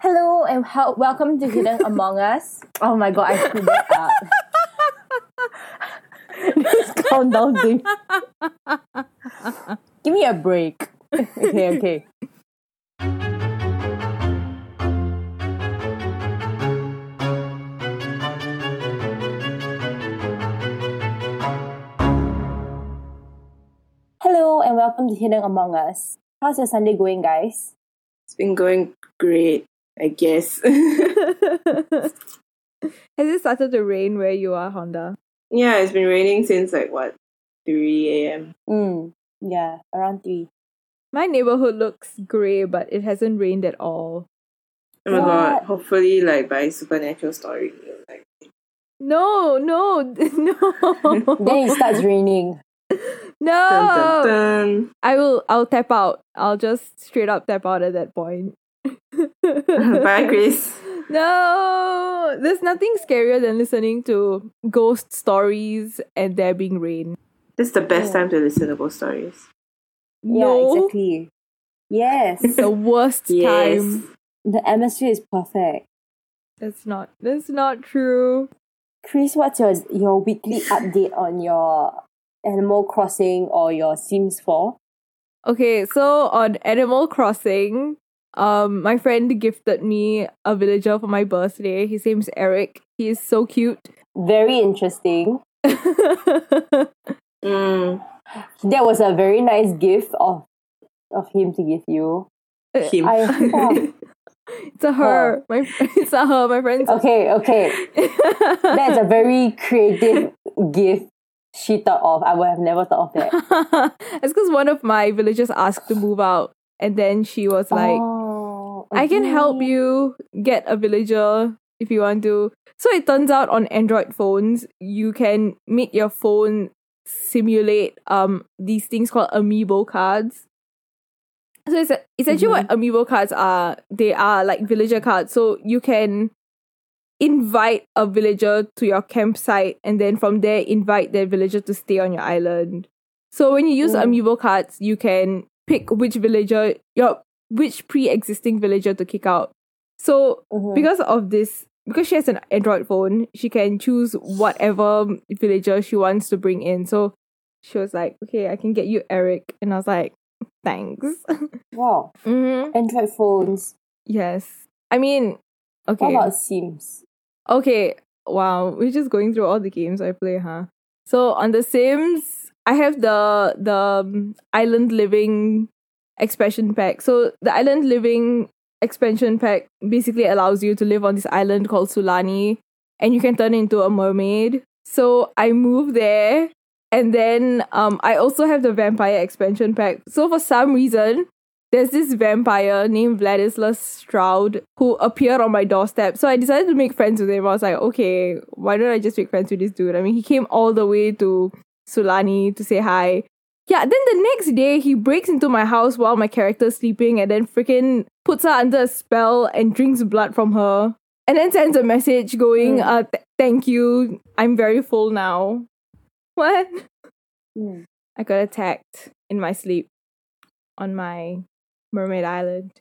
Hello and how, welcome to Hidden Among Us. Oh my god, I screwed that up. this countdown thing. Give me a break. okay, okay. Hello and welcome to Hidden Among Us. How's your Sunday going, guys? It's been going great, I guess. Has it started to rain where you are, Honda? yeah, it's been raining since like what, 3 a.m. Mm, yeah, around three. My neighborhood looks grey, but it hasn't rained at all. Oh my What? god, hopefully, like by supernatural story. Like, No, no, no, Then it starts raining. no. dun, dun, dun. I will. I'll tap out. I'll just straight up tap out at that point. Bye, Chris. No, there's nothing scarier than listening to ghost stories and there being rain. This is the best Yeah. time to listen to ghost stories. Yeah, no, exactly. Yes. the worst Yes. time. the atmosphere is perfect. That's not. That's not true. Chris, what's your your weekly update on your Animal Crossing or your Sims 4? Okay, so on Animal Crossing, um, my friend gifted me a villager for my birthday. His name's Eric. He is so cute. Very interesting. Mm, That was a very nice gift of of him to give you. him. I thought, it's a her. My it's a her. My friend's okay, okay. That's a very creative gift she thought of. I would have never thought of that. it's because one of my villagers asked to move out, and then she was like, oh, I can help you get a villager if you want to. So it turns out on Android phones, you can make your phone simulate um these things called amiibo cards. So it's essentially what amiibo cards are. They are like villager cards. So you can invite a villager to your campsite and then from there invite that villager to stay on your island. So when you use Mm. amiibo cards, you can pick which villager your which pre-existing villager to kick out. So Mhm. because of this, because she has an Android phone, she can choose whatever villager she wants to bring in. So she was like, "Okay, I can get you Eric," and I was like, "Thanks." Wow. mm-hmm. Android phones. Yes, I mean, okay. What about Sims? okay. Wow, we're just going through all the games I play, huh? So on The Sims, I have the the um, Island Living expansion pack. So the Island Living expansion pack basically allows you to live on this island called Sulani, and you can turn into a mermaid. So I moved there, and then um I also have the vampire expansion pack. So for some reason. There's this vampire named Vladislaus Straud who appeared on my doorstep. So I decided to make friends with him. I was like, okay, why don't I just make friends with this dude? I mean, he came all the way to Sulani to say hi. Yeah, then the next day he breaks into my house while my character's sleeping and then freaking puts her under a spell and drinks blood from her. And then sends a message going, Mm. uh, th- thank you. I'm very full now. What? Hmm. I got attacked in my sleep on my mermaid island.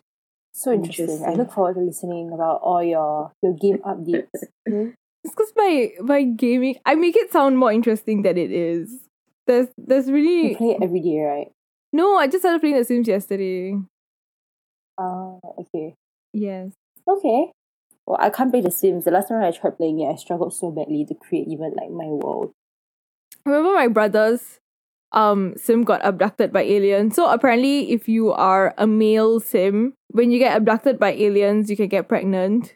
So interesting. I look forward to listening about all your your game updates. It's because my my gaming I make it sound more interesting than it is. There's there's You play it every day, right? no. I just started playing The Sims yesterday. Ah, okay. Yes. Okay. Well, I can't play The Sims. The last time I tried playing it, I struggled so badly to create even like my world. I remember my brother's um sim got abducted by aliens. So apparently if you are a male sim, when you get abducted by aliens, you can get pregnant.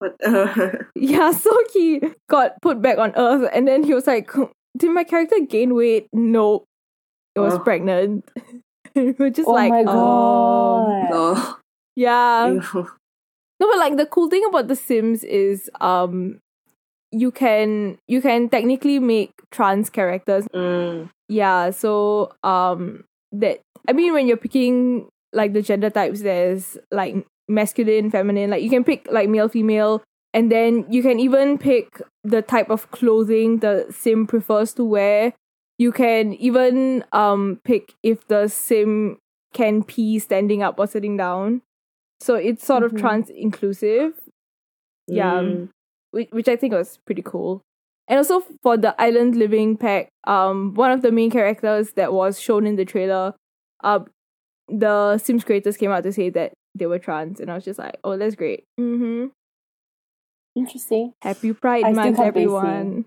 What? Uh, Yeah, so he got put back on Earth and then he was like, Did my character gain weight? No, It was Oh. pregnant. we were just oh like, my um, god. oh, yeah. ew. No, but like the cool thing about The Sims is um you can you can technically make trans characters. Mm, Yeah, so um that I mean when you're picking like the gender types there's like masculine, feminine, like you can pick like male, female, and then you can even pick the type of clothing the sim prefers to wear. You can even um pick if the sim can pee standing up or sitting down. so it's sort of Mhm. trans inclusive. Yeah. Mm. which, which I think was pretty cool. And also for the island living pack, um, one of the main characters that was shown in the trailer, uh, the Sims creators came out to say that they were trans, and I was just like, oh, that's great. Mm-hmm. Interesting. Happy Pride I Month, can't wait to everyone.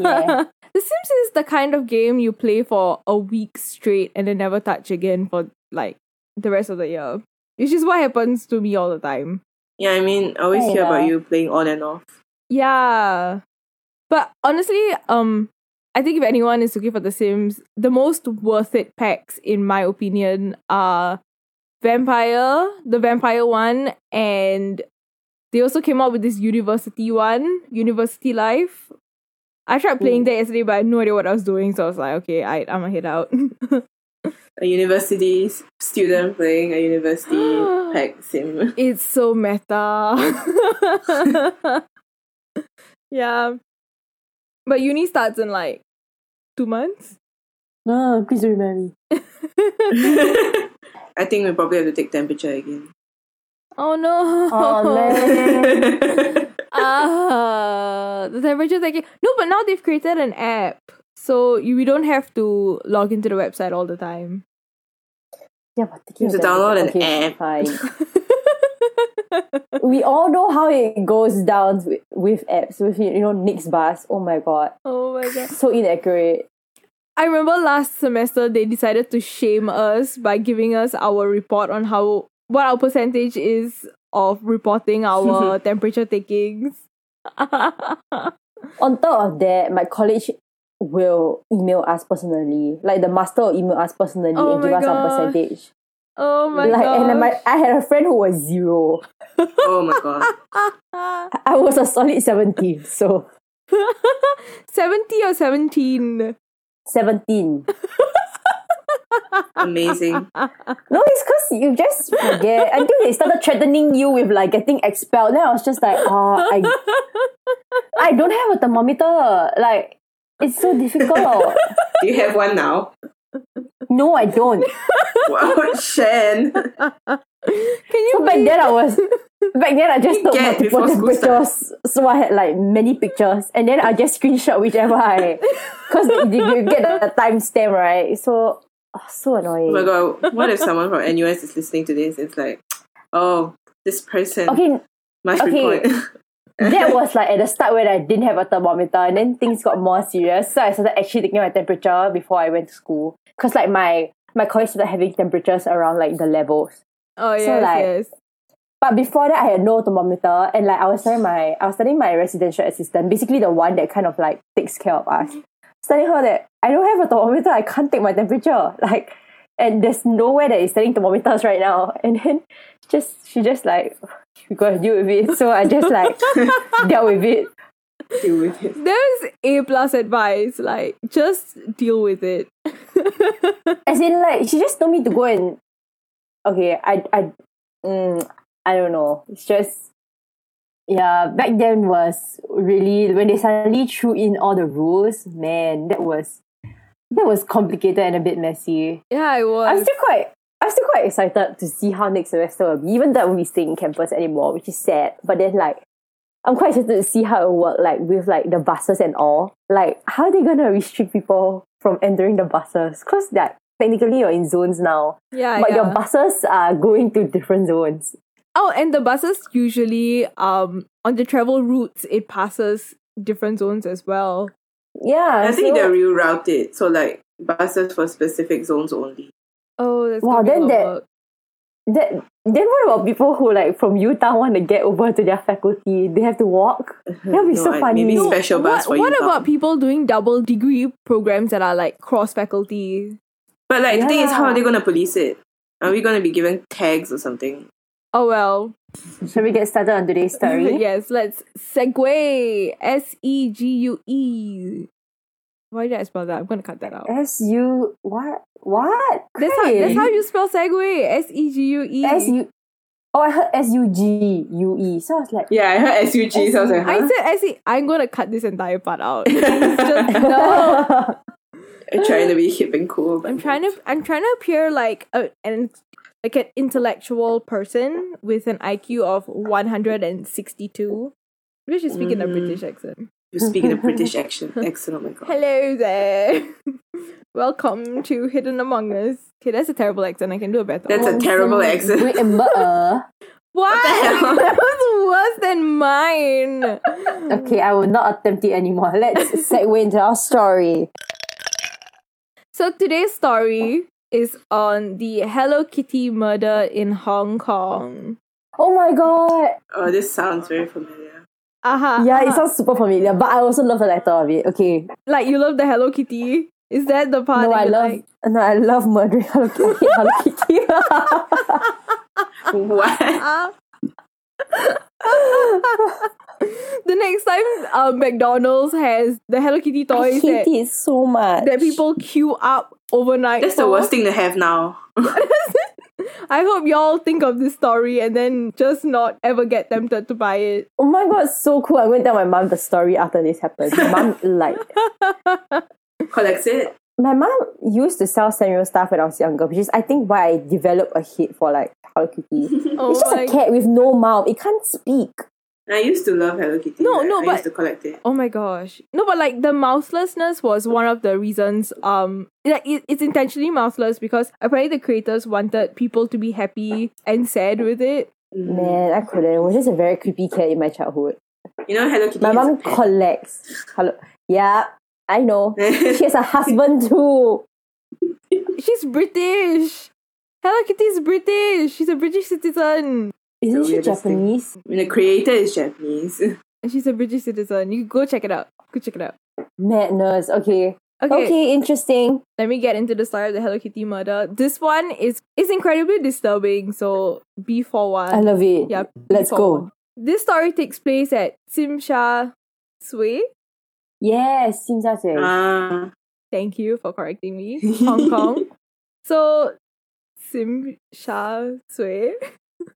Yeah. The Sims is the kind of game you play for a week straight and then never touch again for like the rest of the year. Which is what happens to me all the time. Yeah, I mean, I always Oh, hear about you playing on and off. Yeah. But honestly, um I think if anyone is looking for The Sims, the most worth it packs, in my opinion, are Vampire, the Vampire one, and they also came out with this University one, University Life. I tried playing that yesterday, but I had no idea what I was doing, so I was like, okay, I, I'm gonna head out. A university student playing a university pack sim. it's so meta. yeah. But uni starts in like two months. No, please don't remind me. I think we probably have to take temperature again. Oh no! Oh man. Ah, the temperature taking. No, but now they've created an app, so you we don't have to log into the website all the time. Yeah, but You have to download an okay, app. Fine. we all know how it goes down with, with apps, with you know NextBus. Oh my god, oh my god! so inaccurate. I remember last semester they decided to shame us by giving us our report on how what our percentage is of reporting our temperature takings. On top of that, my college will email us personally. Like the master will email us personally Oh and give my us some gosh. percentage. oh my like, god! and then my, I had a friend who was zero. Oh my god. I was a solid 17, so 70 or 17? 17. Amazing. No, it's because you just forget. Until they started threatening you with like getting expelled. Then I was just like, oh, I, I don't have a thermometer. Like, it's so difficult. Do you have one now? no, I don't. Wow, Shen. Can you So back then I was back then I just took multiple temperatures. So I had like many pictures and then I just screenshot whichever I because you, you get the timestamp, right? So oh, so annoying. Oh my god. What if someone from NUS is listening to this? It's like, oh, this person Okay, must okay. report. that was like at the start when I didn't have a thermometer, and then things got more serious. So I started actually taking my temperature before I went to school. Cause like my my college started having temperatures around like the levels. Oh, yes, So, like, yes. But before that, I had no thermometer, and like I was studying my I was studying my residential assistant, basically the one that kind of like takes care of us. Studying her that I don't have a thermometer, I can't take my temperature, like, and there's nowhere that is selling thermometers right now. And then just she just like we gotta deal with it. So I just like dealt with it. Deal with it. There's A plus advice. Like, just deal with it. As in, like she just told me to go and okay, I I mm, I don't know. It's just yeah. Back then was really when they suddenly threw in all the rules. Man, that was that was complicated and a bit messy. yeah, I was. I'm still quite. I'm still quite excited to see how next semester will be. Even though I won't be staying in campus anymore, which is sad. But then, like, I'm quite excited to see how it will work, like with like the buses and all. Like, how are they gonna restrict people from entering the buses? Cause like technically you're in zones now, yeah, but yeah. your buses are going to different zones. Oh, and the buses usually, um, on the travel routes, it passes different zones as well. Yeah, I think so- they reroute it. So like buses for specific zones only. Oh, that's Wow, gonna be a then that- work. that. Then what about people who like from UTown want to get over to their faculty? They have to walk. That'd be so I- funny. Maybe No, special bus what for what now. about people doing double degree programs that are like cross faculty? But like the thing is, how Yeah. are they gonna police it? Are we gonna be given tags or something? Oh well. Shall we get started on today's story? yes, let's segue. S E G U E. Why did I spell that? I'm gonna cut that out. S U what what? That's how, that's how you spell segue. S E G U E. S U. Oh, I heard S U G U E. So I was like, Yeah, I heard SUG, so I was like, I huh? said S E. I'm gonna cut this entire part out. It's just, no. I'm trying to be hip and cool. But I'm trying to. I'm trying to appear like a, an like an intellectual person with an IQ of 162. Maybe she's speaking a Mm. British accent. You speak in a British accent. Excellent. Oh my god. Hello there. Welcome to Hidden Among Us. Okay, that's a terrible accent. I can do a better. That's one. a terrible accent. Wait, uh, What? hell? that was worse than mine. okay, I will not attempt it anymore. Let's segue into our story. So today's story is on the Hello Kitty murder in Hong Kong. Oh my god! Oh, this sounds very familiar. Aha. Yeah, it sounds super familiar, but I also love the title of it. Okay. like you love the Hello Kitty. Is that the part No, that I you love like? no, I love murdering Hello Kitty. Hello Kitty. What? Ah. the next time uh, McDonald's has the Hello Kitty I toys hate that, it so much. that people queue up overnight. That's the worst thing to have now. I hope y'all think of this story and then just not ever get tempted to buy it. Oh my god, so cool. I'm going to tell my mom the story after this happens. My mom like Collects it. my mom used to sell Sanrio stuff when I was younger, which is I think why I developed a hate for like Hello Kitty. Oh it's just oh my a cat with no mouth. It can't speak. I used to love Hello Kitty. No, like, no, I but- used to collect it. Oh my gosh. No, but like the mouthlessness was one of the reasons. Um, like it, it's intentionally mouthless because apparently the creators wanted people to be happy and sad with it. Mm. Man, I couldn't. It was just a very creepy cat in my childhood. You know Hello Kitty My mom collects. Hello. Yeah, I know. She has a husband too. She's British. Hello Kitty is British. She's a British citizen. Isn't The she weirdest thing. Japanese? I mean, the creator is Japanese. And she's a British citizen. You go check it out. Go check it out. Madness. Okay. Okay, Okay, interesting. let me get into the story of the Hello Kitty murder. This one is is incredibly disturbing. So be forewarned. I love it. Yeah, Let's before. go. This story takes place at Tsim Sha Tsui. Yes, seems that way. Ah. Thank you for correcting me. Hong Kong. So Tsim Sha Tsui.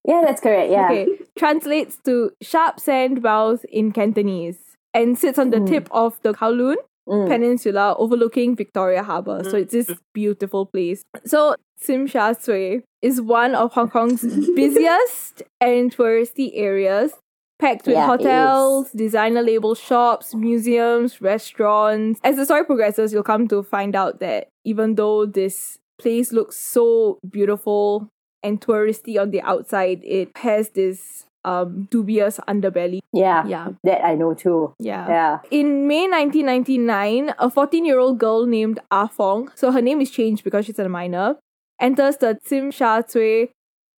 Yeah, that's correct. Yeah. Okay. Translates to sharp sand mouth in Cantonese and sits on the Mm. tip of the Kowloon Mm. Peninsula overlooking Victoria Harbour. So it's this beautiful place. So Tsim Sha Tsui is one of Hong Kong's busiest and touristy areas, packed with Yeah, hotels, designer label shops, museums, restaurants. As the story progresses, you'll come to find out that even though this place looks so beautiful and touristy on the outside, it has this um dubious underbelly. Yeah. Yeah. That I know too. Yeah. Yeah. In May 1999, a 14 year old girl named Ah Fong, so her name is changed because she's a minor, enters the Tsim Sha Tsui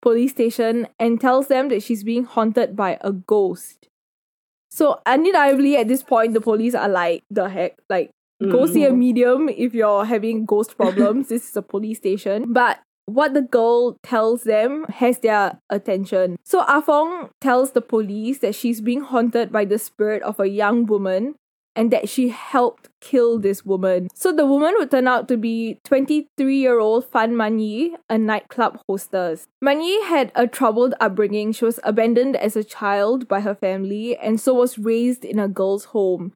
police station and tells them that she's being haunted by a ghost. So, undeniably, at this point, the police are like, the heck? Like, go see a medium if you're having ghost problems. this is a police station. But what the girl tells them has their attention. So ah Afong tells the police that she's being haunted by the spirit of a young woman and that she helped kill this woman. So the woman would turn out to be 23-year-old Fan Man Yi, a nightclub hostess. Man Yi had a troubled upbringing. She was abandoned as a child by her family and so was raised in a girl's home.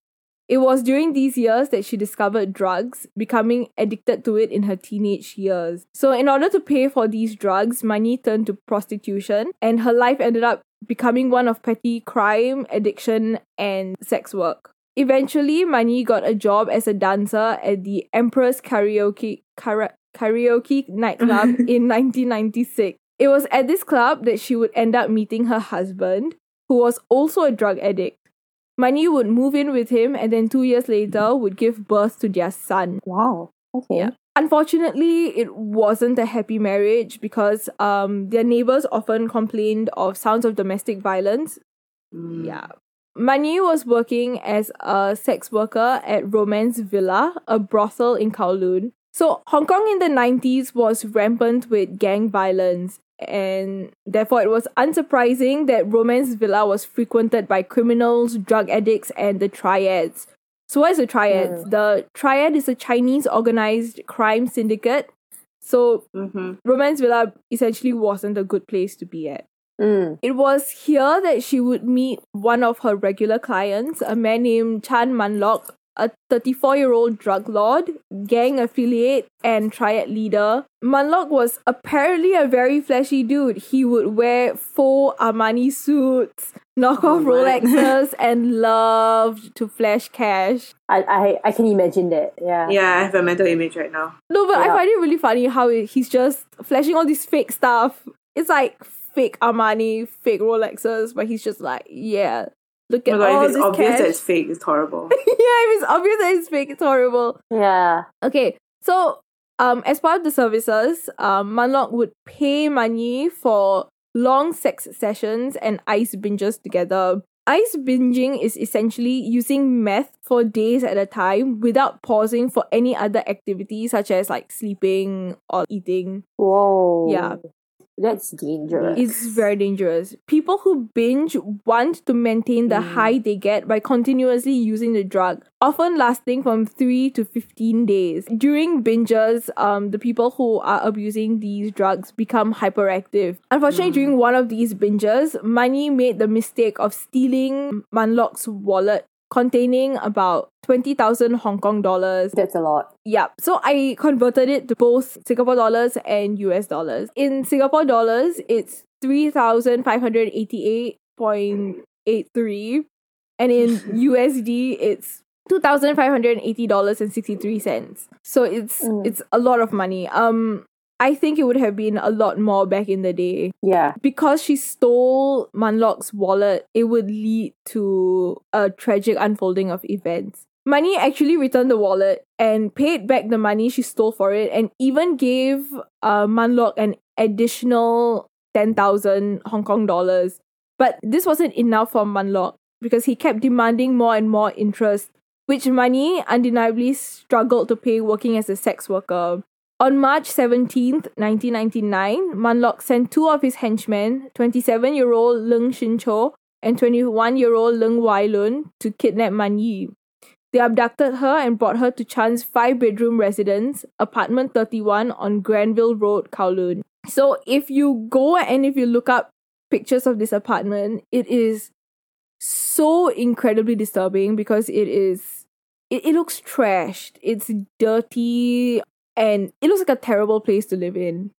It was during these years that she discovered drugs, becoming addicted to it in her teenage years. So, in order to pay for these drugs, Mani turned to prostitution, and her life ended up becoming one of petty crime, addiction, and sex work. Eventually, Mani got a job as a dancer at the Empress Karaoke kara- karaoke nightclub in 1996. It was at this club that she would end up meeting her husband, who was also a drug addict. Mani would move in with him and then two years later would give birth to their son. Wow. Okay. Yeah. Unfortunately, it wasn't a happy marriage because um their neighbors often complained of sounds of domestic violence. Mm. Yeah. Mani was working as a sex worker at Romance Villa, a brothel in Kowloon. So Hong Kong in the 90s was rampant with gang violence and therefore it was unsurprising that Romance Villa was frequented by criminals, drug addicts and the triads. So what is the triads? The triad is a Chinese organized crime syndicate. So Mhm. Romance Villa essentially wasn't a good place to be at. Mm. It was here that she would meet one of her regular clients, a man named Chan Manlok, a 34 year old drug lord, gang affiliate, and triad leader. Munlock was apparently a very flashy dude. He would wear faux Armani suits, knock off Oh, right. Rolexes, and loved to flash cash. I, I I can imagine that. Yeah. Yeah, I have a mental image right now. No, but I find it really funny how he's just flashing all this fake stuff. It's like fake Armani, fake Rolexes, but he's just like, yeah, look at my god, all if it's this obvious cash. that it's fake, it's horrible. yeah, if it's obvious that it's fake, it's horrible. Yeah. Okay, so um, as part of the services, um, Munlock would pay money for long sex sessions and ice binges together. Ice binging is essentially using meth for days at a time without pausing for any other activity such as like sleeping or eating. Whoa. Yeah. That's dangerous. It's very dangerous. People who binge want to maintain the Mm. high they get by continuously using the drug, often lasting from 3 to 15 days. During binges, um, the people who are abusing these drugs become hyperactive. Unfortunately, during one of these binges, Mani made the mistake of stealing Munlock's wallet containing about 20,000 Hong Kong dollars That's a lot. Yep. So I converted it to both Singapore dollars and US dollars. In Singapore dollars, it's 3,588.83. And in USD, it's $2,580.63. So it's Mm. it's a lot of money. Um I think it would have been a lot more back in the day Yeah. because she stole Munlock's wallet, it would lead to a tragic unfolding of events. Mani actually returned the wallet and paid back the money she stole for it, and even gave uh, Munlock an additional 10,000 Hong Kong dollars. But this wasn't enough for Munlock because he kept demanding more and more interest, which Mani undeniably struggled to pay working as a sex worker. On March 17th, 1999, Munlock sent two of his henchmen, 27 year old Leng Shincho and 21 year old Leng Wailun, to kidnap Man Yi. They abducted her and brought her to Chan's five bedroom residence, apartment 31 on Granville Road, Kowloon. So, if you go and if you look up pictures of this apartment, it is so incredibly disturbing because it is. It, it looks trashed. It's dirty and it looks like a terrible place to live in.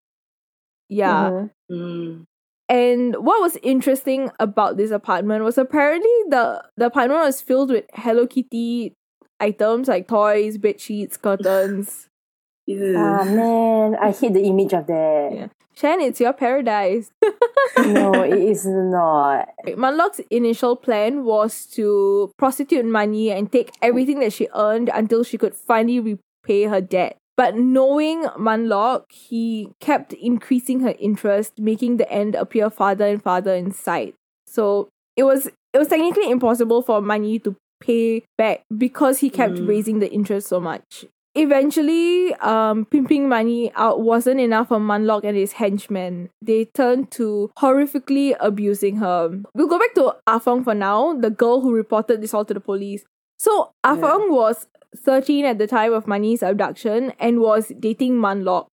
Yeah. Mhm. Mm. And what was interesting about this apartment was apparently the the apartment was filled with Hello Kitty items like toys, bed sheets, curtains. Ew. Ah man, I hate the image of that. Yeah. Shan, it's your paradise. no, it is not. Munlock's initial plan was to prostitute Mani and take everything that she earned until she could finally repay her debt. But knowing Munlock, he kept increasing her interest, making the end appear farther and farther in sight. So it was it was technically impossible for Mani to pay back because he kept Mm. raising the interest so much. Eventually, um, pimping Mani out wasn't enough for Munlock and his henchmen. They turned to horrifically abusing her. We'll go back to Afong for now, the girl who reported this all to the police. So Afong was 13 at the time of Mani's abduction and was dating Munlock.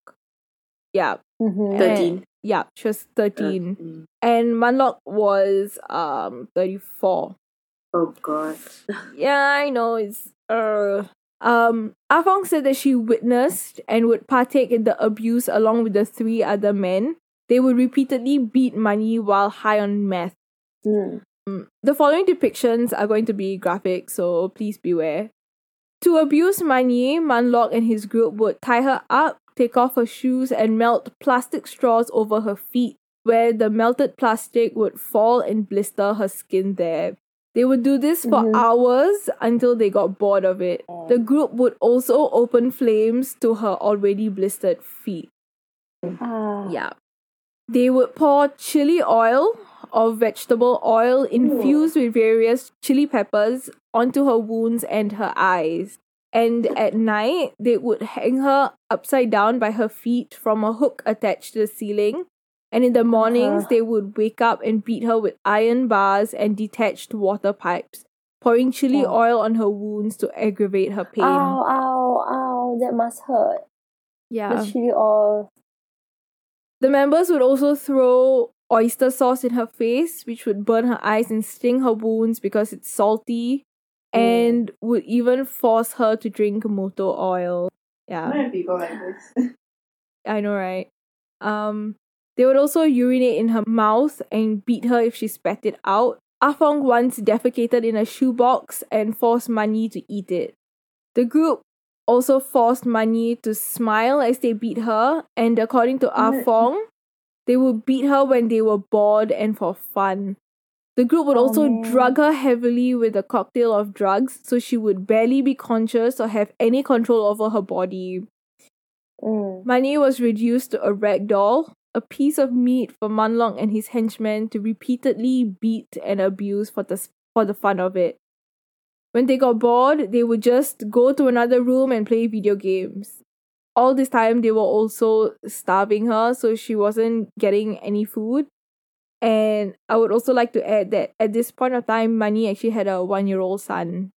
Yeah. Mhm. 13. Yeah, she was 13. Mm. And Munlock was um 34. Oh god. Yeah, I know it's uh um Afong said that she witnessed and would partake in the abuse along with the three other men. They would repeatedly beat Mani while high on meth. Mm. The following depictions are going to be graphic, so please beware. To abuse Mani, Munlock and his group would tie her up, take off her shoes, and melt plastic straws over her feet, where the melted plastic would fall and blister her skin there. They would do this for Mhm. hours until they got bored of it. The group would also open flames to her already blistered feet. Ah. Yeah. They would pour chili oil or vegetable oil infused with various chili peppers onto her wounds and her eyes. And at night, they would hang her upside down by her feet from a hook attached to the ceiling. And in the mornings, Uh-huh. they would wake up and beat her with iron bars and detached water pipes, pouring chili Oh. oil on her wounds to aggravate her pain. Ow, ow, ow, that must hurt. Yeah. The chili oil. The members would also throw oyster sauce in her face, which would burn her eyes and sting her wounds because it's salty. and would even force her to drink motor oil. Yeah. Why people like this? I know, right? Um, they would also urinate in her mouth and beat her if she spat it out. Afong once defecated in a shoebox and forced Mani to eat it. The group also forced Mani to smile as they beat her, and according to Afong, they would beat her when they were bored and for fun. The group would Oh, also man. drug her heavily with a cocktail of drugs so she would barely be conscious or have any control over her body. Mm. Mani was reduced to a rag doll, a piece of meat for Manlok and his henchmen to repeatedly beat and abuse for the, for the fun of it. When they got bored, they would just go to another room and play video games. All this time, they were also starving her, so she wasn't getting any food. And I would also like to add that at this point of time, Mani actually had a one year old son.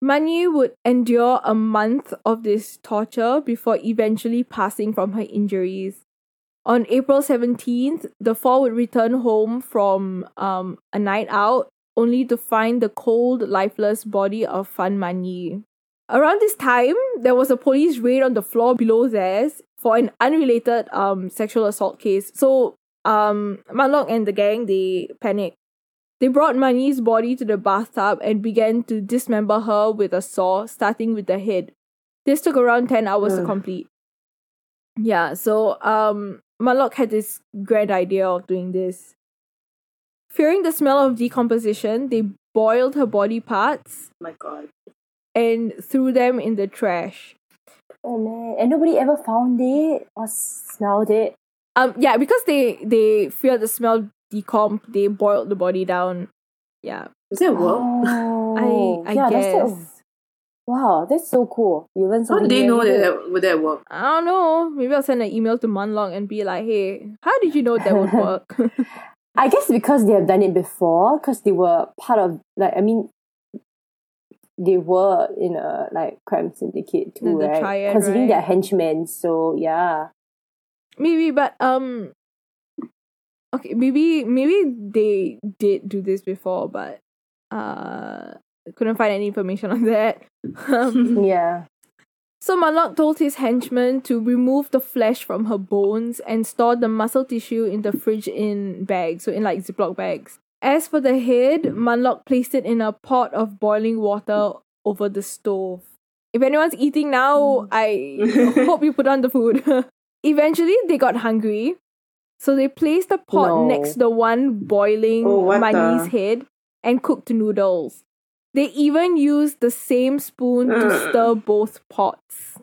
Mani would endure a month of this torture before eventually passing from her injuries. On April 17th, the four would return home from um, a night out only to find the cold, lifeless body of Fan Mani. Around this time, there was a police raid on the floor below theirs for an unrelated um, sexual assault case. So, um, Manlok and the gang, they panicked. They brought Mani's body to the bathtub and began to dismember her with a saw, starting with the head. This took around 10 hours to complete. Yeah, so um Manlok had this grand idea of doing this. Fearing the smell of decomposition, they boiled her body parts my god. And threw them in the trash. Oh man, and nobody ever found it or smelled it. Um yeah, because they they feared the smell decomp, they boiled the body down. Yeah. Does that work? Oh, I I yeah, guess. That's so, wow, that's so cool. You learn How something. did they know that, that would that work? I don't know. Maybe I'll send an email to Manlok and be like, hey, how did you know that would work? I guess because they have done it before, because they were part of like I mean, they were in a like crime syndicate too, The- the right? triad, Considering right? they're henchmen, so yeah. maybe, but um okay, maybe maybe they did do this before, but uh couldn't find any information on that. Um, Yeah. So Manlok told his henchmen to remove the flesh from her bones and store the muscle tissue in the fridge in bags, so in like Ziploc bags. As for the head, Manlok placed it in a pot of boiling water over the stove. If anyone's eating now, I hope you put on the food. Eventually, they got hungry, so they placed the pot No. next to the one boiling Oh, what Mani's the- head and cooked noodles. They even used the same spoon to stir both pots.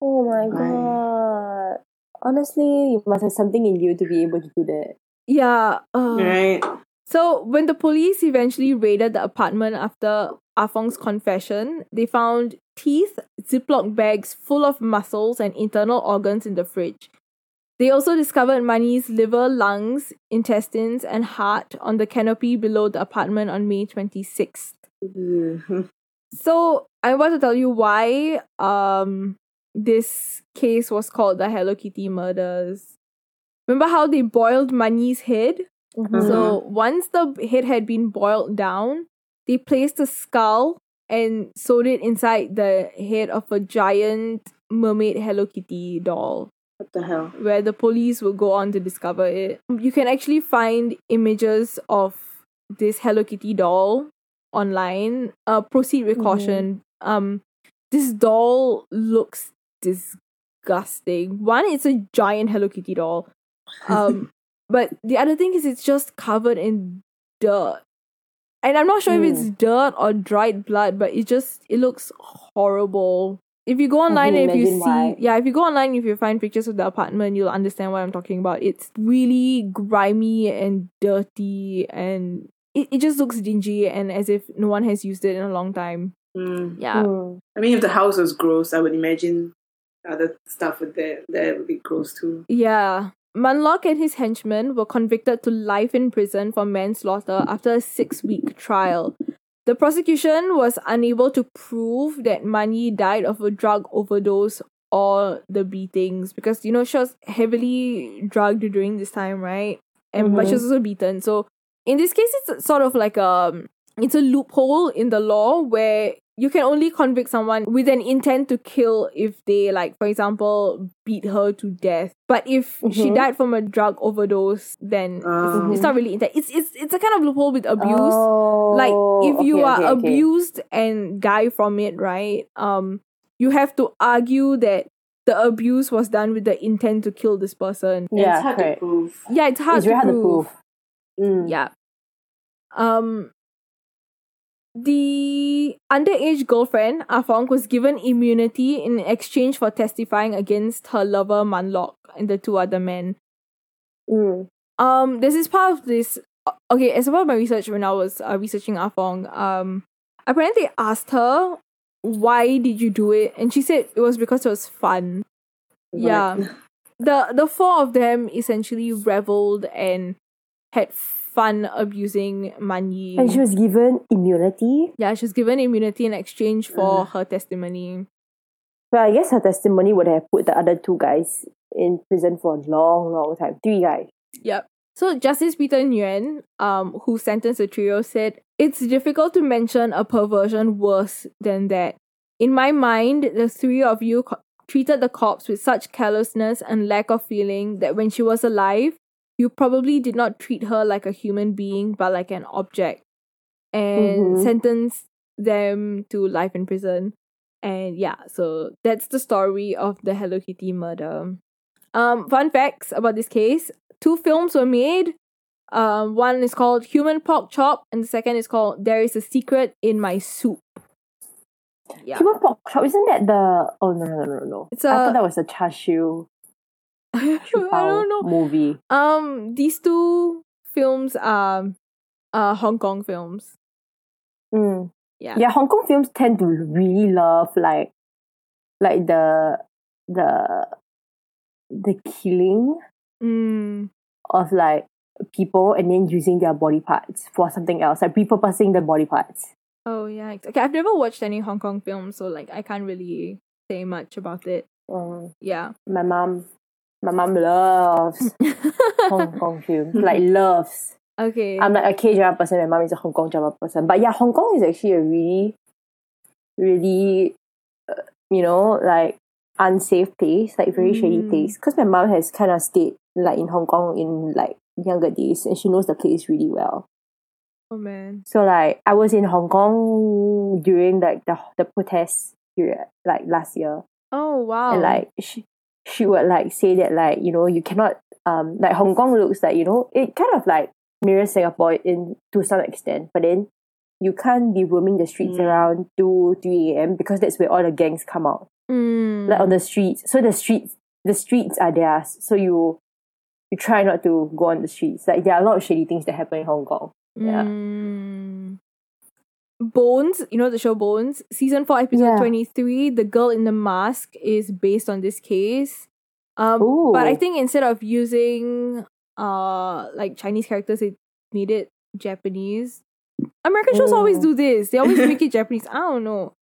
Oh my god. Honestly, you must have something in you to be able to do that. Yeah. uh, Right. So when the police eventually raided the apartment after Afong's confession, they found teeth, Ziploc bags full of muscles and internal organs in the fridge. They also discovered Mani's liver, lungs, intestines, and heart on the canopy below the apartment on May 26th. Mhm. So I want to tell you why um this case was called the Hello Kitty murders. Remember how they boiled Mani's head? Mhm. So once the head had been boiled down, they placed the skull and sewed it inside the head of a giant mermaid Hello Kitty doll, What the hell? where the police will go on to discover it. You can actually find images of this Hello Kitty doll online. Uh, proceed with Mhm. caution. Um, this doll looks disgusting. One, it's a giant Hello Kitty doll. Um, but the other thing is it's just covered in dirt. And I'm not sure if it's dirt or dried blood, but it just it looks horrible. If you go online and if you see why. yeah, if you go online and if you find pictures of the apartment, you'll understand what I'm talking about. It's really grimy and dirty and it, it just looks dingy and as if no one has used it in a long time. Mm. Yeah. Mm. I mean, if the house was gross, I would imagine other stuff would there that would be gross too. Yeah. Manlock and his henchmen were convicted to life in prison for manslaughter after a six week trial. The prosecution was unable to prove that Mani died of a drug overdose or the beatings because, you know, she was heavily drugged during this time, right? And but she was mm-hmm. also beaten. So in this case, it's sort of like a it's a loophole in the law where you can only convict someone with an intent to kill if they like for example beat her to death but if she Mhm. died from a drug overdose then Ah. it's, it's not really intent it's, it's it's a kind of loophole with abuse Oh, like if you okay, are okay, okay. abused and die from it right um you have to argue that the abuse was done with the intent to kill this person Yeah, Yeah, it's hard correct. to prove. yeah it's hard, it's to, very hard to prove. Mm. yeah um the underage girlfriend afong was given immunity in exchange for testifying against her lover manlok and the two other men. Mm. um this is part of this okay as part of my research when i was uh, researching afong um apparently they asked her why did you do it? And she said it was because it was fun. Yeah. The the four of them essentially reveled and had fun abusing manyi And she was given immunity. yeah she was given immunity in exchange for her testimony Well, I guess her testimony would have put the other two guys in prison for a long, long time. Three guys. Yep. So Justice Peter Nguyen, um, who sentenced the trio, said it's difficult to mention a perversion worse than that. In my mind, the three of you co- treated the corpse with such callousness and lack of feeling that when she was alive, you probably did not treat her like a human being but like an object, and Mhm. sentenced them to life in prison. And yeah, so that's the story of the Hello Kitty murder. Um, fun facts about this case: two films were made. Um, one is called Human Pork Chop, and the second is called There Is a Secret in My Soup. Yeah, Human pork chop, isn't that the. Oh, no, no, no, no. It's I a- thought that was a Char Siu I don't know. movie. Um, these two films are, uh, Hong Kong films. Mm. Yeah. Yeah, Hong Kong films tend to really love like like the the the killing Mm. of like people and then using their body parts for something else, like repurposing the body parts. Oh yeah. Okay, I've never watched any Hong Kong films, so like I can't really say much about it. Um, Yeah. my mom my mom loves Hong Kong films. Like loves. okay. I'm like a K drama person, my mom is a Hong Kong drama person. But yeah, Hong Kong is actually a really, really, uh, you know, like unsafe place, like very shady Mm. place. Because my mom has kind of stayed like in Hong Kong in like younger days and she knows the place really well. oh man. So like I was in Hong Kong during like the the protest period, like last year. Oh wow. And like she she would like say that like, you know, you cannot um like Hong Kong looks like, you know, it kind of like mirrors Singapore in to some extent, but then you can't be roaming the streets Mm. around two, three AM because that's where all the gangs come out. Mm. Like on the streets. So the streets the streets are theirs. So you you try not to go on the streets. Like there are a lot of shady things that happen in Hong Kong. yeah. Mm. Bones, you know the show Bones, season four, episode Yeah. twenty three. The girl in the mask is based on this case. Um, Ooh. but I think instead of using uh like Chinese characters, they made it Japanese. American shows always Mm. do this. They always make it Japanese. I don't know.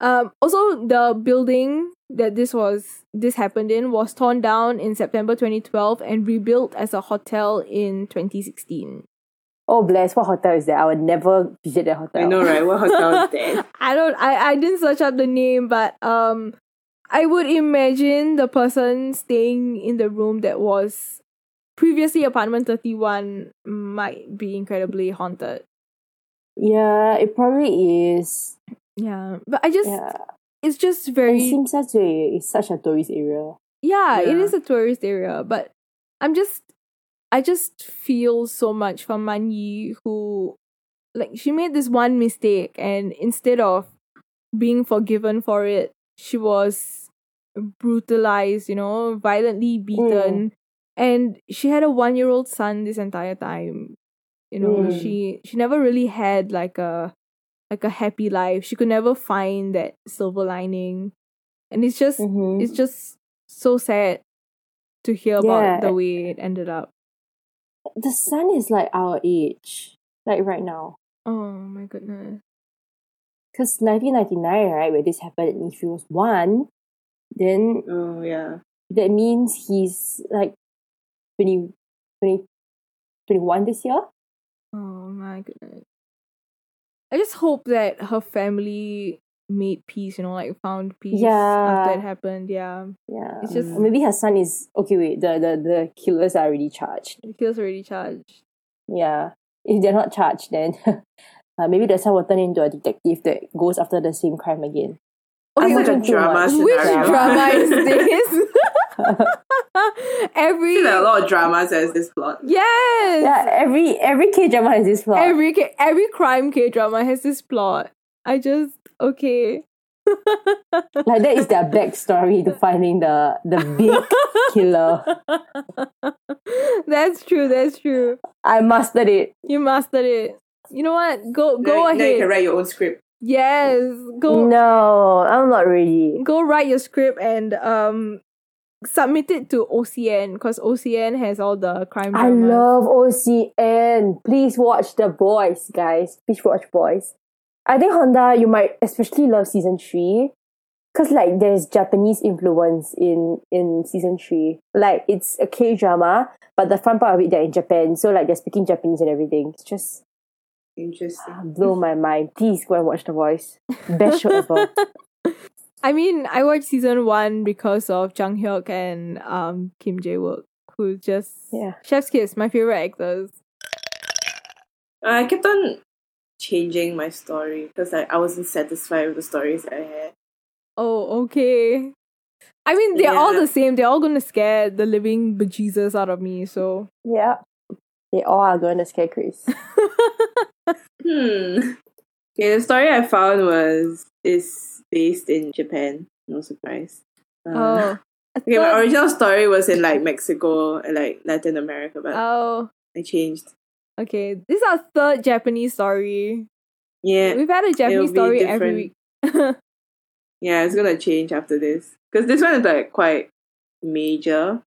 Um, also, the building that this was this happened in was torn down in September 2012 and rebuilt as a hotel in 2016. Oh bless, what hotel is that? I would never visit that hotel. I know, right? What hotel is that? I don't I, I didn't search up the name, but um I would imagine the person staying in the room that was previously apartment 31 might be incredibly haunted. Yeah, it probably is. Yeah. But I just Yeah. it's just very seems such a it's such a tourist area. yeah, it Yeah. is a tourist area, but I'm just I just feel so much for Man Yi who like she made this one mistake and instead of being forgiven for it, she was brutalized, you know, violently beaten. And she had a one year old son this entire time. You know, Mm. she she never really had like a like a happy life. She could never find that silver lining. And it's just Mhm. it's just so sad to hear Yeah. about the way it ended up. The son is like our age, like right now. Oh my goodness. Because 1999, right, where this happened, and if he was one, then Oh, yeah. that means he's like 20, 20, 21 this year. Oh my goodness. I just hope that her family made peace, you know, like found peace Yeah. after it happened. Yeah. Yeah. It's just- maybe her son is okay. Wait, the the the killers are already charged. The kills already charged. Yeah. If they're not charged, then uh, maybe the son will turn into a detective that goes after the same crime again. Okay, like a watching too drama Which drama is this? Every There are a lot of dramas as this plot. yes, Yeah, every every K drama has this plot. every K- every crime K drama has this plot. I just okay. like that is their backstory to finding the the big killer. that's true. That's true. I mastered it. You mastered it. You know what? Go go now, now you can write your own script. Yes, go No, I'm not ready. go write your script and um submit it to OCN because OCN has all the crime I dramas. love OCN. Please watch The Voice, guys. Please watch Voice. I think Honda, you might especially love season three. Cause like there's Japanese influence in in season three. Like it's a K drama, but the front part of it they're in Japan, so like they're speaking Japanese and everything. It's just Interesting. blow my mind. Please go and watch The Voice. Best show ever. I mean, I watched season one because of Jang Hyuk and um Kim Jae Wook, who just Yeah. Chef's Kiss, my favorite actors. I kept on changing my story because like, I wasn't satisfied with the stories I had. Oh, okay. I mean, they're all the same. They're all gonna scare the living bejesus out of me. So Yeah. They all are going to scare Chris. Hmm. Okay, the story I found was is based in Japan. No surprise. Uh, oh, I Okay, my original story was in like Mexico and like Latin America, but oh, I changed. Okay. This is our third Japanese story. Yeah, We've had a Japanese be story every week. yeah, it's gonna change after this because this one is like quite major.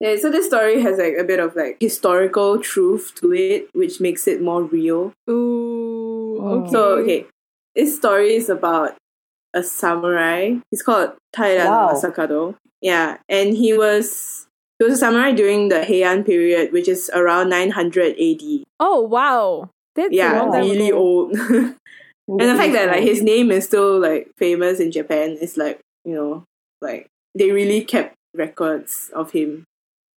Yeah, so this story has like a bit of like historical truth to it, which makes it more real. Ooh, Oh. okay. So okay, this story is about a samurai. He's called Taira no Wow. Masakado. Yeah, and he was he was a samurai during the Heian period, which is around 900 AD. Oh, wow. That's yeah, really old. and the fact that like his name is still like famous in Japan is like, you know, like they really kept records of him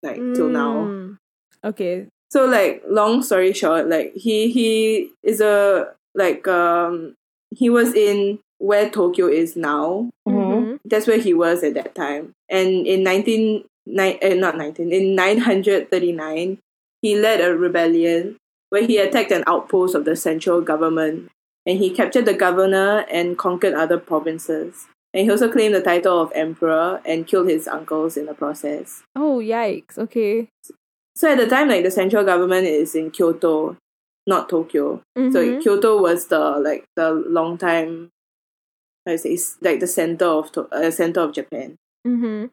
like mm. till now. Okay. So like long story short, like he he is a like um he was in where Tokyo is now. Mm-hmm. That's where he was at that time. And in 19 ni- uh, eh, not 19, in 939, he led a rebellion where he attacked an outpost of the central government and he captured the governor and conquered other provinces. And he also claimed the title of emperor and killed his uncles in the process. Oh, yikes. Okay. So at the time, like the central government is in Kyoto, not Tokyo. Mm-hmm. So Kyoto was the like the long time, I say, like the center of to- uh, center of Japan. Mm-hmm.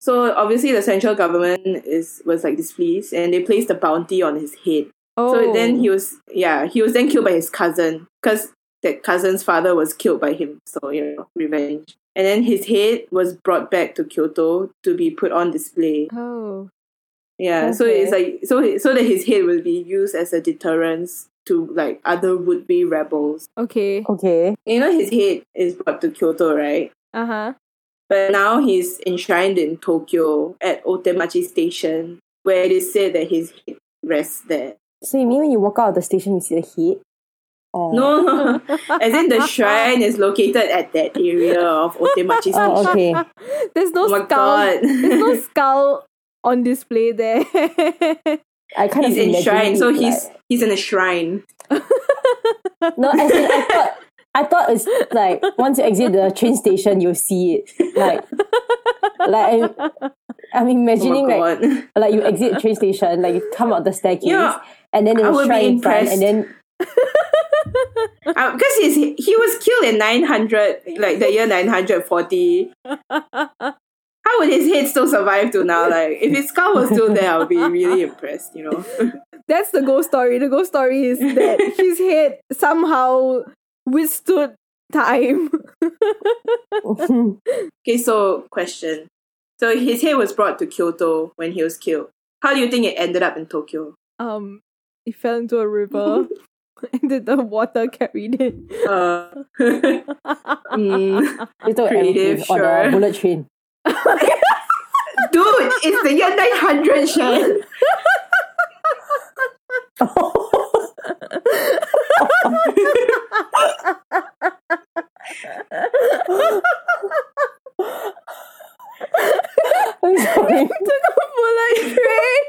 So obviously, the central government is was like displeased, and they placed a bounty on his head. Oh. So then he was yeah he was then killed by his cousin because that cousin's father was killed by him. So you know revenge. And then his head was brought back to Kyoto to be put on display. Oh. Yeah, so it's like so so that his head will be used as a deterrence to like other would be rebels. Okay. Okay. You know his head is brought to Kyoto, right? Uh huh. But now he's enshrined in Tokyo at Otemachi Station, where it is said that his head rests there. So you mean when you walk out of the station, you see the head? Oh. No, as in the shrine is located at that area of Otemachi oh, Station. Oh, okay. There's no Oh my skull. god. There's no skull on display there. I kind he's of enshrined, so imagining it he's he's in a shrine. like, no. As in, I thought it's like once you exit the train station, you'll see it. Like, like I'm, I'm Oh imagining my like like you exit the train station, like you come up the staircase, Yeah, and then I there's a would in front, and then uh, because he's he was killed in 900 like the year 940 how would his head still survive to now? Like if his skull was still there i would be really impressed you know? That's the ghost story. The ghost story is that his head somehow withstood time. okay so question so his head was brought to kyoto when he was killed how do you think it ended up in tokyo um, it fell into a river. and the water carried it. Uh, mm, You took Creative, aeroplane sure. or the bullet train. dude, it's the year 900, Shan. I'm sorry. Took a bullet train.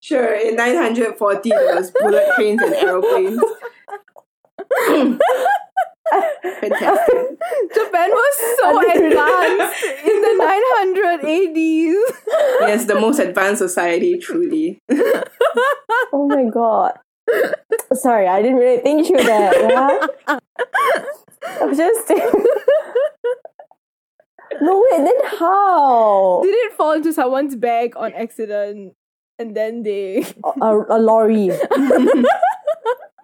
Sure, in 940 there was bullet trains and aeroplanes. Fantastic. Japan was so advanced in the 900 ADs. Yes, the most advanced society, truly. Oh my god. Sorry, I didn't really think through that. Yeah? I was just No wait, then how? Did it fall into someone's bag on accident? And then they. A, a lorry.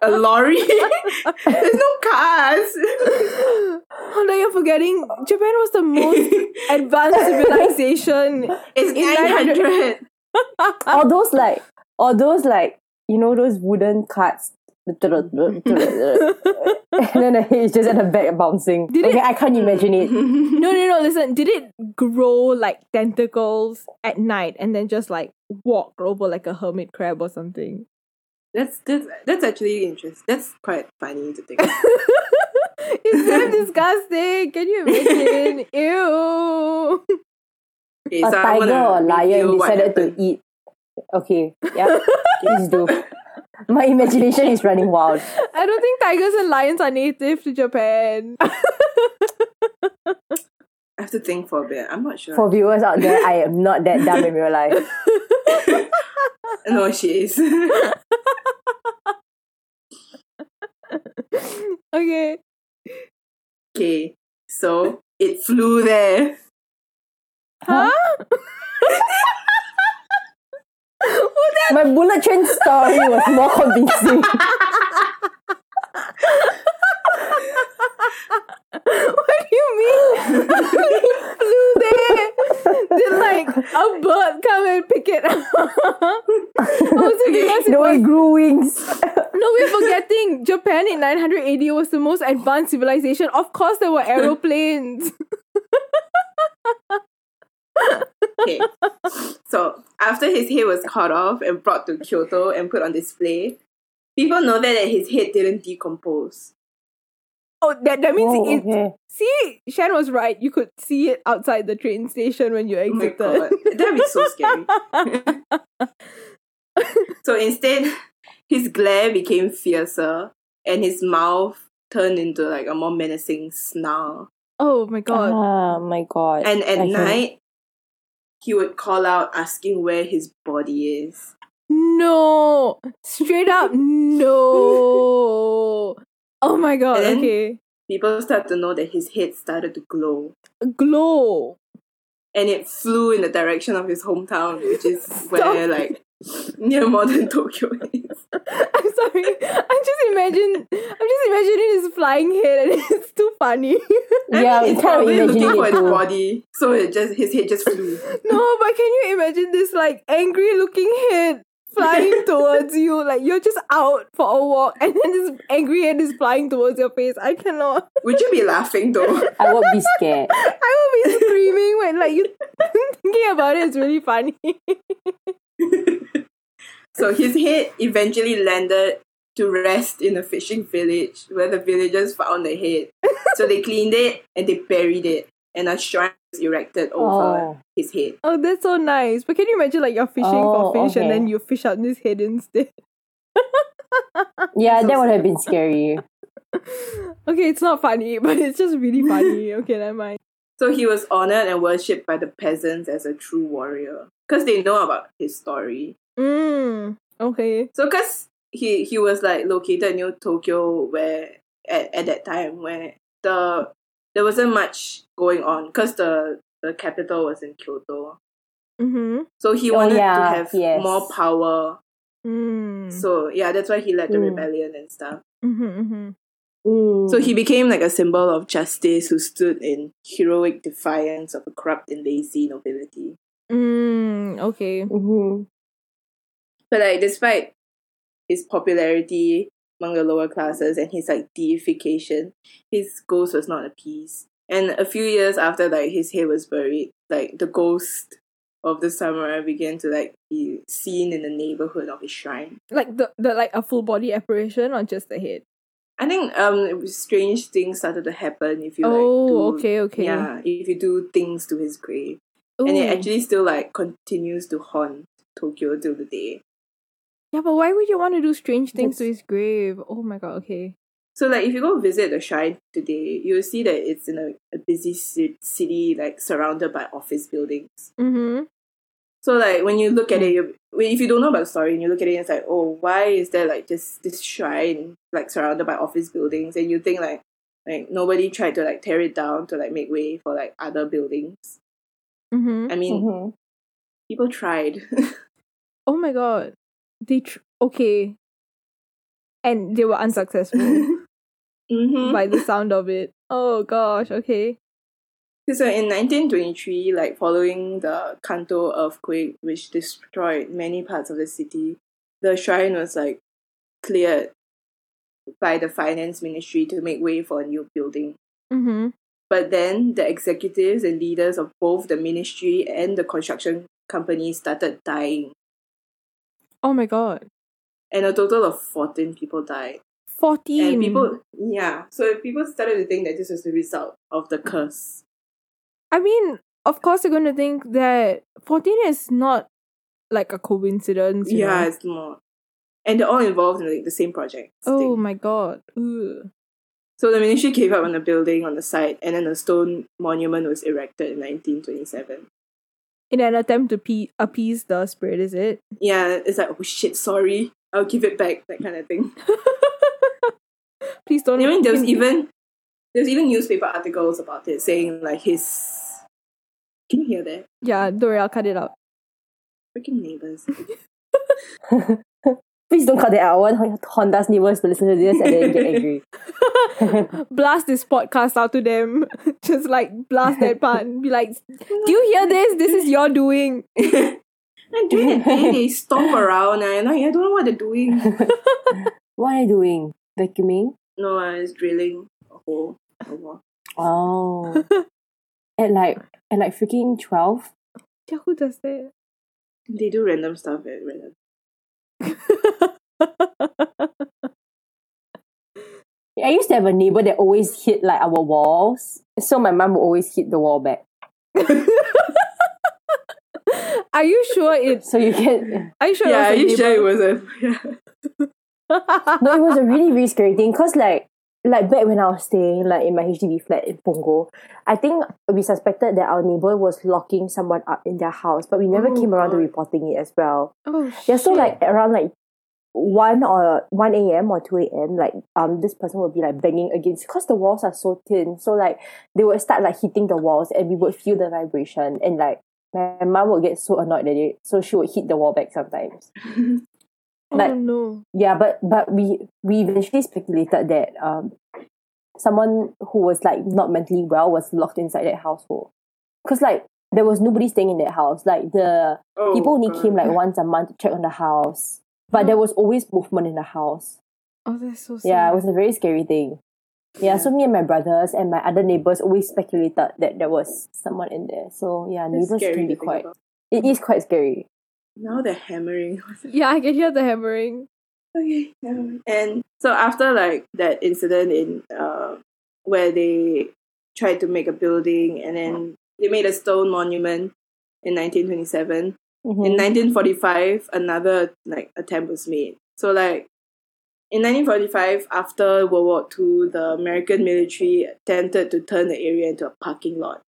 A lorry? There's no cars. Oh, no, you're forgetting. Japan was the most advanced civilization. It's In 900. All those like all those like you know those wooden carts. Mm-hmm. and then the head is just at the back bouncing. Did okay, it- I can't imagine it. No, no, no. Listen, did it grow like tentacles at night and then just like walk over like a hermit crab or something? That's, that's, that's actually interesting. That's quite funny to think. of. It's so disgusting. Can you imagine? Ew. Okay, a so I'm tiger gonna or lion decided to eat. Okay, yeah, please do. My imagination is running wild. I don't think tigers and lions are native to Japan. I have to think for a bit. I'm not sure. For viewers out there, I am not that dumb in real life. no, she is. okay. okay, so it flew there. Huh? My bullet train story was more convincing. What do you mean? flew there. Did like a bird come and pick it up? it no, it grew wings. No, we're forgetting. Japan in 980 was the most advanced civilization. Of course, there were aeroplanes. Okay, so after his head was cut off and brought to Kyoto and put on display, people know that his head didn't decompose. Oh, that, that means Oh, it. okay. See, Shan was right. You could see it outside the train station when you Oh my exited. god, that'd be so scary. so instead, his glare became fiercer and his mouth turned into like a more menacing snarl. oh my god. Oh my god. And at I night, he would call out asking where his body is. No, straight up, no. Oh my god. And Okay, People started to know that his head started to glow. glow. And it flew in the direction of his hometown, which is where like near modern Tokyo is. I'm sorry. I'm just imagine. I'm just imagining his flying head, and it's too funny. Yeah, it's I'm kind probably looking for his body. So it just his head just flew. no, but can you imagine this like angry looking head flying towards you? Like you're just out for a walk, and then this angry head is flying towards your face. I cannot. Would you be laughing though? I would be scared. I will be screaming when like you thinking about it. It's really funny. So his head eventually landed to rest in a fishing village where the villagers found the head. so they cleaned it and they buried it, and a shrine was erected over Oh. his head. Oh, that's so nice. But can you imagine like you're fishing Oh, for fish and then you fish out this head instead? Yeah, that would have been scary. Okay, it's not funny, but it's just really funny. Okay, never mind. So he was honored and worshipped by the peasants as a true warrior because they know about his story. Mm, okay. So because he he was like located near Tokyo, where at, at that time where the there wasn't much going on because the the capital was in Kyoto. Mm-hmm. So he Oh, wanted yeah, to have yes. more power. Mm. So yeah, that's why he led the Mm. rebellion and stuff. Mm-hmm, mm-hmm. Mm. So he became like a symbol of justice who stood in heroic defiance of a corrupt and lazy nobility. Mm, okay. But like despite his popularity among the lower classes and his like deification, his ghost was not appeased. And a few years after like his head was buried, like the ghost of the samurai began to like be seen in the neighborhood of his shrine. Like the, the like a full body apparition or just the head? I think um strange things started to happen if you oh, like do okay, okay. yeah if you do things to his grave, and it actually still like continues to haunt Tokyo till the day. Yeah, but why would you want to do strange things to his grave? Oh my god, okay. So like if you go visit the shrine today, you'll see that it's in a, a busy ci- city like surrounded by office buildings. Mm-hmm. So like when you look at it, you if you don't know about the story and you look at it, it's like, oh, why is there like just this shrine like surrounded by office buildings? And you think like like nobody tried to like tear it down to like make way for like other buildings. Mm-hmm. I mean, Mhm. people tried. Oh my god. They tr- okay. And they were unsuccessful mm-hmm. by the sound of it. Oh gosh, okay. So in 1923, like following the Kanto earthquake, which destroyed many parts of the city, the shrine was like cleared by the finance ministry to make way for a new building. Mm-hmm. But then the executives and leaders of both the ministry and the construction company started dying, Oh my god. and a total of 14 people died. 14. And people, yeah, so people started to think that this was the result of the curse. I mean, of course you're gonna think that 14 is not like a coincidence. you Yeah, know? it's more. And they're all involved in like, the same project. Oh thing. my god. Ooh. So the ministry gave up on the building on the site, and then a stone monument was erected in 1927. In an attempt to pe- appease the spirit, is it? Yeah, it's like, oh shit, sorry, I'll give it back, that kind of thing. Please don't. I mean, there was can- even there's even newspaper articles about it saying like his. Can you hear that? Yeah, don't worry, I'll cut it out. Freaking neighbors. Please don't cut it out. I want Honda's neighbors to listen to this and then get angry. blast this podcast out to them. Just like blast that part and be like, Do you hear this? This is your doing. and during the day, they stomp around and like, I don't know what they're doing. what are you doing? Vacuuming? No, uh, I was drilling a hole. a wall. Oh. at like at like freaking twelve. Yeah, who does that? They do random stuff at random. I used to have a neighbor that always hit like our walls. So my mom would always hit the wall back. Are you sure it's So you can are you sure Yeah, are it you was sure it was a yeah. No, it was a really, really scary thing. Cause like like back when I was staying like in my HDB flat in Punggol, I think we suspected that our neighbor was locking someone up in their house, but we never Oh, came around to reporting it as well. Oh Yeah, so like around like one or one a.m. or two a.m. like um this person would be like banging against because the walls are so thin, so like they would start like hitting the walls and we would feel the vibration and like my mom would get so annoyed at it, so she would hit the wall back sometimes. oh like- no. Yeah, but but we we eventually speculated that um someone who was like not mentally well was locked inside that household because like there was nobody staying in that house. Like the Oh, people only God. came like once a month to check on the house, but there was always movement in the house. Oh that's so sad. Yeah, it was a very scary thing. Yeah, so me and my brothers and my other neighbors always speculated that there was someone in there. So yeah, That's neighbors can be quite. about. It is quite scary. Now they're hammering. Yeah, I can hear the hammering. Okay. Um, and so after like that incident in uh where they tried to make a building and then they made a stone monument in 1927. Mhm. In 1945, another like attempt was made. So like in 1945, after World War II, the American military attempted to turn the area into a parking lot.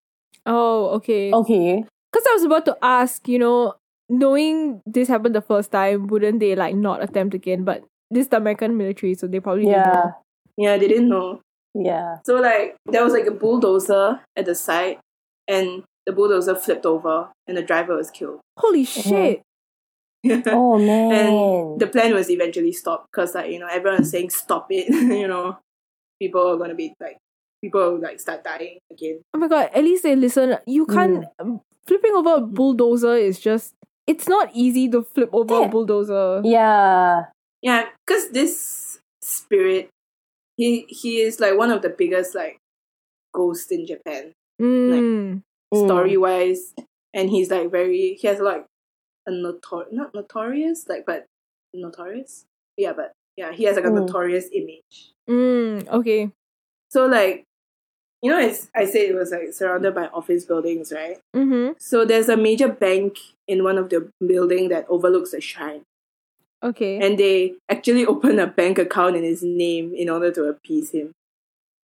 Oh, okay. Okay. Because I was about to ask, you know, knowing this happened the first time, wouldn't they like not attempt again? But this is the American military, so they probably didn't Yeah. know. Yeah, they didn't know. Yeah. So like there was like a bulldozer at the site, and the bulldozer flipped over, and the driver was killed. Holy shit! Oh man. and the plan was eventually stopped because like you know everyone was saying stop it. you know, people are gonna be like people will like start dying again. Oh my god! At least they listen. You can't um, flipping over a bulldozer is just. It's not easy to flip over a bulldozer. Yeah. Yeah, because this spirit, he he is like one of the biggest like ghosts in Japan, Mm. Mm. story wise, and he's like very he has like a notor not notorious like but notorious yeah but yeah he has like a Mm. notorious image. Mm. Okay. So like you know, it's I say it was like surrounded by office buildings, right? Mm-hmm. So there's a major bank in one of the building that overlooks the shrine. Okay. And they actually open a bank account in his name in order to appease him.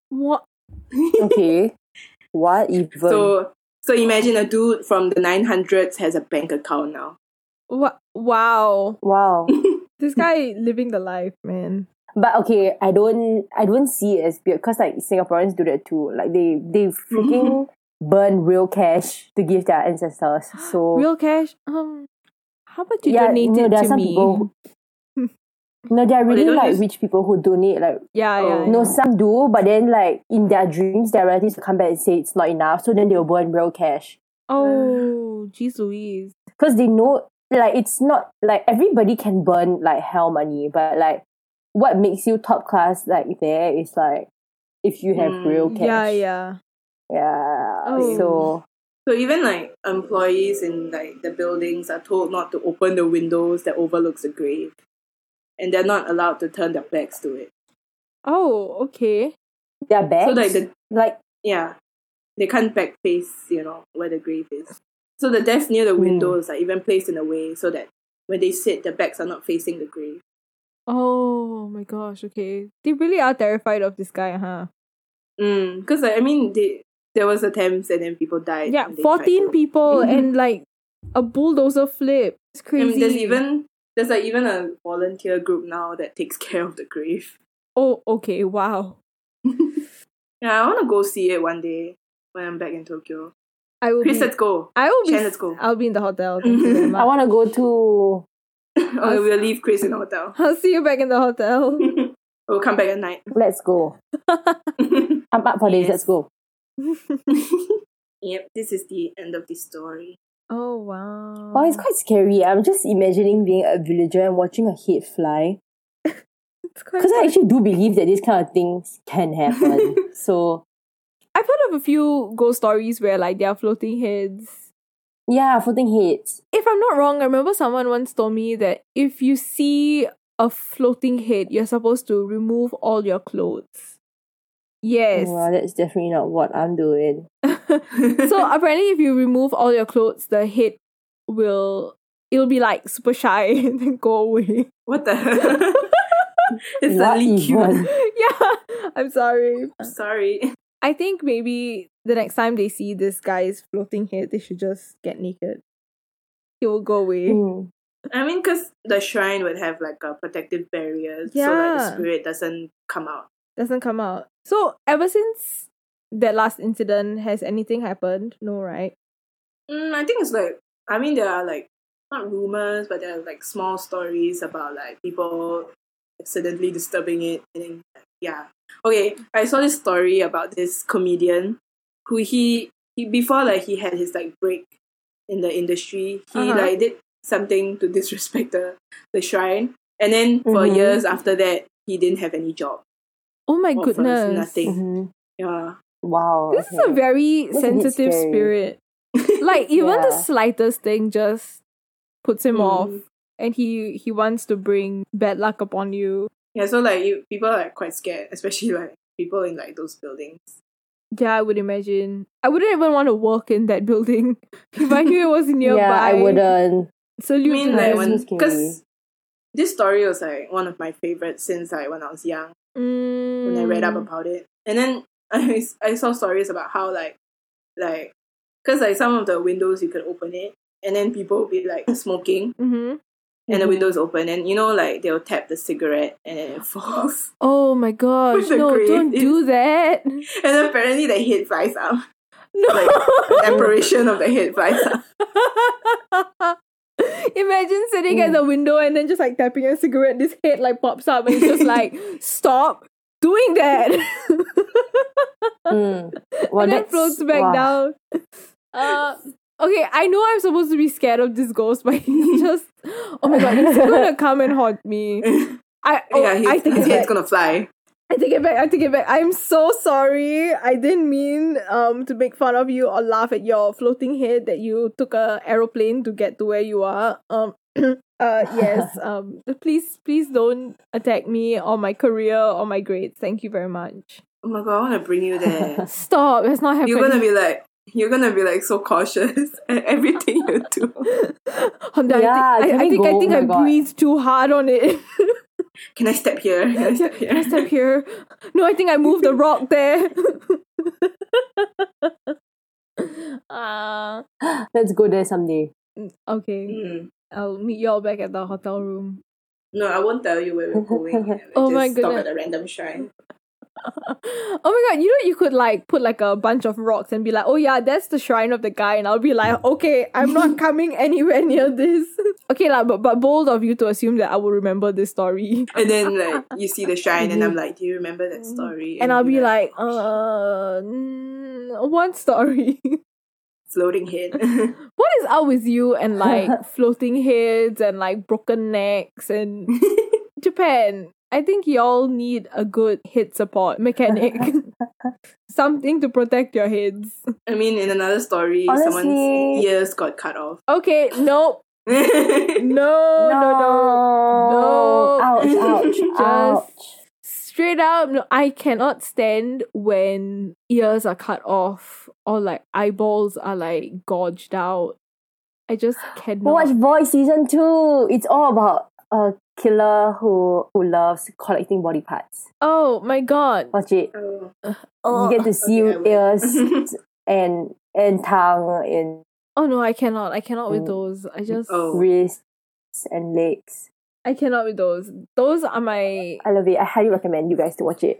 what? Okay. What even? So so imagine a dude from the 900s has a bank account now. What? Wow. wow. This guy living the life, man. But okay, I don't I don't see it as weird because like Singaporeans do that too. Like they they freaking burn real cash to give their ancestors. So Real cash. Um, how about you Yeah, donate no, it there are to some me? people no, there are really like use- rich people who donate like yeah, yeah. Oh. I no, some do, but then like in their dreams, their relatives will come back and say it's not enough. So then they'll burn real cash Oh, jeez Louise. because they know like it's not like everybody can burn like hell money, but like what makes you top class like there is like if you have Mm, real cash. Yeah, yeah. yeah. Oh. So So even like employees in like the buildings are told not to open the windows that overlooks the grave. And they're not allowed to turn their backs to it. Oh, okay. their bags, So like the like yeah. They can't back face, you know, where the grave is. So the desk near the Hmm. windows are even placed in a way so that when they sit their backs are not facing the grave. Oh my gosh, okay. They really are terrified of this guy, huh? Mm, because like, I mean, they, there was attempts and then people died. Yeah, when they tried 14 to- people Mhm. and like a bulldozer flip. It's I crazy. mean, there's even there's like even a volunteer group now that takes care of the grave. Oh, okay, wow. Yeah, I want to go see it one day when I'm back in Tokyo. I will Chris, be let's go. I will be Chen, let's go. I'll be in the hotel. Thank you very I want to go to or we'll leave Chris in the hotel. I'll see you back in the hotel. we'll come back at night. let's go. I'm up for this. Yes. Let's go. yep, this is the end of the story. oh wow. Oh, it's quite scary. I'm just imagining being a villager and watching a head fly. Because I actually do believe that these kind of things can happen. so I've heard of a few ghost stories where like there are floating heads. Yeah, floating heads. If I'm not wrong, I remember someone once told me that if you see a floating head, you're supposed to remove all your clothes. Yes. Well, that's definitely not what I'm doing. so apparently if you remove all your clothes, the head will it'll be like super shy and then go away. what the hell? it's What suddenly even? cute. yeah. I'm sorry. I'm sorry. I think maybe the next time they see this guy's floating head, they should just get naked. He will go away. Mm. I mean, because the shrine would have like a protective barrier, so like the spirit doesn't come out. Doesn't come out. So ever since that last incident, has anything happened? No, right? Mm, I think it's like I mean there are like not rumors, but there are like small stories about like people accidentally disturbing it, and then yeah. Okay, I saw this story about this comedian who he he before like he had his like break in the industry, he Uh-huh. like did something to disrespect the the shrine, and then for Mhm. years after that he didn't have any job. Oh my goodness. nothing. Mhm. Yeah. Wow. This is a very That's a bit sensitive scary. spirit. Like even the slightest thing just puts him Mm. off. And he he wants to bring bad luck upon you. Yeah, so like you, people are quite scared, especially like people in like those buildings. Yeah, I would imagine. I wouldn't even want to work in that building if I knew it was nearby. Yeah, I wouldn't. I Salute mean, like when because this story was like one of my favorites since like when I was young Mm. when I read up about it, and then I I saw stories about how like like because like some of the windows you could open it, and then people would be like smoking, Mm-hmm. And the Mhm. windows open, and you know like they'll tap the cigarette and then it falls, Oh my gosh! The No, don't do that. and apparently the head flies out, No. like apparition of the head flies out. Imagine sitting at the window and then just like tapping a cigarette. This head like pops up and it's just like, stop doing that. Mm. Well, and then floats back wow. down. Uh, okay, I know I'm supposed to be scared of this ghost, but he's just oh my god, he's gonna come and haunt me. I oh, yeah, his, I take his head's gonna fly. I take it back. I take it back. I'm so sorry. I didn't mean um to make fun of you or laugh at your floating head that you took a aeroplane to get to where you are. Um uh yes. Um please please don't attack me or my career or my grades. Thank you very much. Oh my god, I wanna bring you there. Stop. It's not happening. You're gonna be like you're gonna be like so cautious at everything you do. Hold on, Yeah, I think I, I we think I think Oh I my breathed too hard on it. Can I step here? Can I step here? Can I step here? No, I think I moved the rock there. uh, Let's go there someday. okay. Mm. I'll meet y'all back at the hotel room. No, I won't tell you where we're going. Oh just my Stop at a random shrine. Oh my god, you know you could like put like a bunch of rocks and be like, oh yeah, that's the shrine of the guy, and I'll be like, okay, I'm not coming anywhere near this. okay, like, but but bold of you to assume that I will remember this story. And then like you see the shrine, and I'm like, "Do you remember that story?" And I'll be you're like, uh, mm, one story. floating head. what is up with you and like floating heads and like broken necks and Japan? I think y'all need a good head support mechanic. Something to protect your heads. I mean, in another story, Honestly- someone's ears got cut off. Okay, nope. No, no, no. No. Ouch, ouch, Just- ouch. Straight up, no, I cannot stand when ears are cut off or like eyeballs are like gouged out. I just cannot. Watch Voice season two. It's all about a killer who who loves collecting body parts. Oh my god. Watch it. Oh. Oh, you get to see okay, ears and and tongue and oh no, I cannot. I cannot with Mm. those. I just Oh. wrists and legs. I cannot with those. Those are my I love it. I highly recommend you guys to watch it.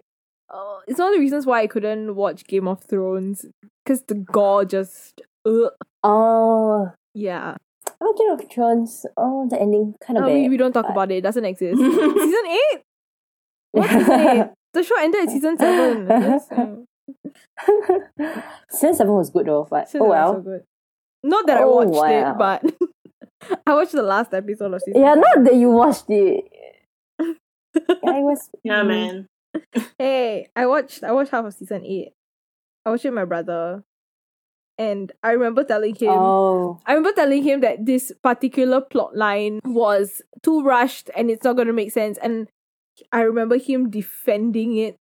uh, it's one of the reasons why I couldn't watch Game of Thrones because the gore just ugh. Oh, yeah. Oh, Game of Thrones. Oh, the ending kind of we, bad. we don't talk but- about it. It doesn't exist. season eight. What season eight? The show ended at season seven. Yes, Season seven was good though, but season oh eight was well. so good. Not that I Oh, watched wow. it, but I watched the last episode of season. Yeah, not that you watched it. yeah, it was. yeah, mm, man. Hey, I watched I watched half of season eight. I watched it with my brother, and I remember telling him. Oh, I remember telling him that this particular plot line was too rushed and it's not going to make sense. And I remember him defending it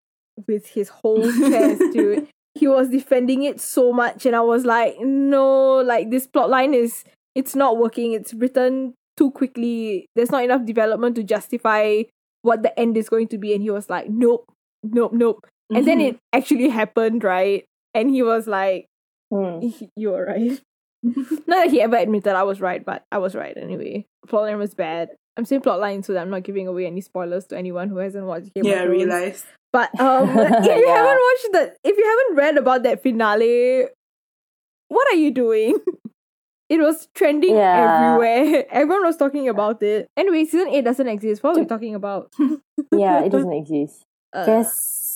with his whole chest, dude. He was defending it so much, and I was like, no, like this plot line is it's not working. It's written too quickly. There's not enough development to justify what the end is going to be. And he was like, nope, nope, nope. And then mm-hmm. it actually happened, right? And he was like, hmm. you were right. Not that he ever admitted I was right, but I was right anyway. Plotline was bad. I'm saying plotline so that I'm not giving away any spoilers to anyone who hasn't watched Game yeah, I of Thrones. realized. But um, if you Yeah. haven't watched the, if you haven't read about that finale, what are you doing? It was trending Yeah. everywhere. Everyone was talking about it. Anyway, season eight doesn't exist. What are we talking about? yeah, it doesn't exist. Uh, Guess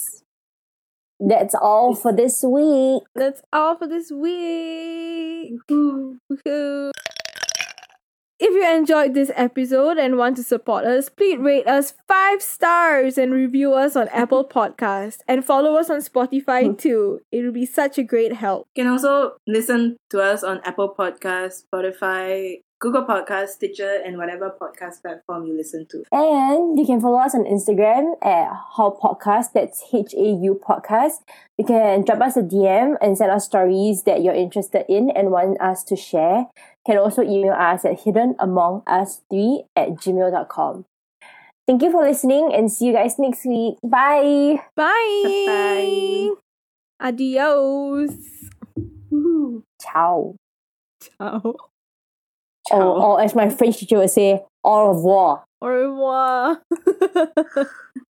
that's all for this week. That's all for this week. Woohoo. If you enjoyed this episode and want to support us, please rate us five stars and review us on Apple Podcast and follow us on Spotify hmm. too. It will be such a great help. You can also listen to us on Apple Podcasts, Spotify, Google Podcasts, Stitcher, and whatever podcast platform you listen to. And you can follow us on Instagram at How Podcast. That's H A U Podcast. You can drop us a DM and send us stories that you're interested in and want us to share. You can also email us at hiddenamongus3 at gmail.com. Thank you for listening and see you guys next week. Bye. Bye. Bye. Adios. Ciao. Ciao. Or, or as my French teacher would say, au revoir. Au revoir.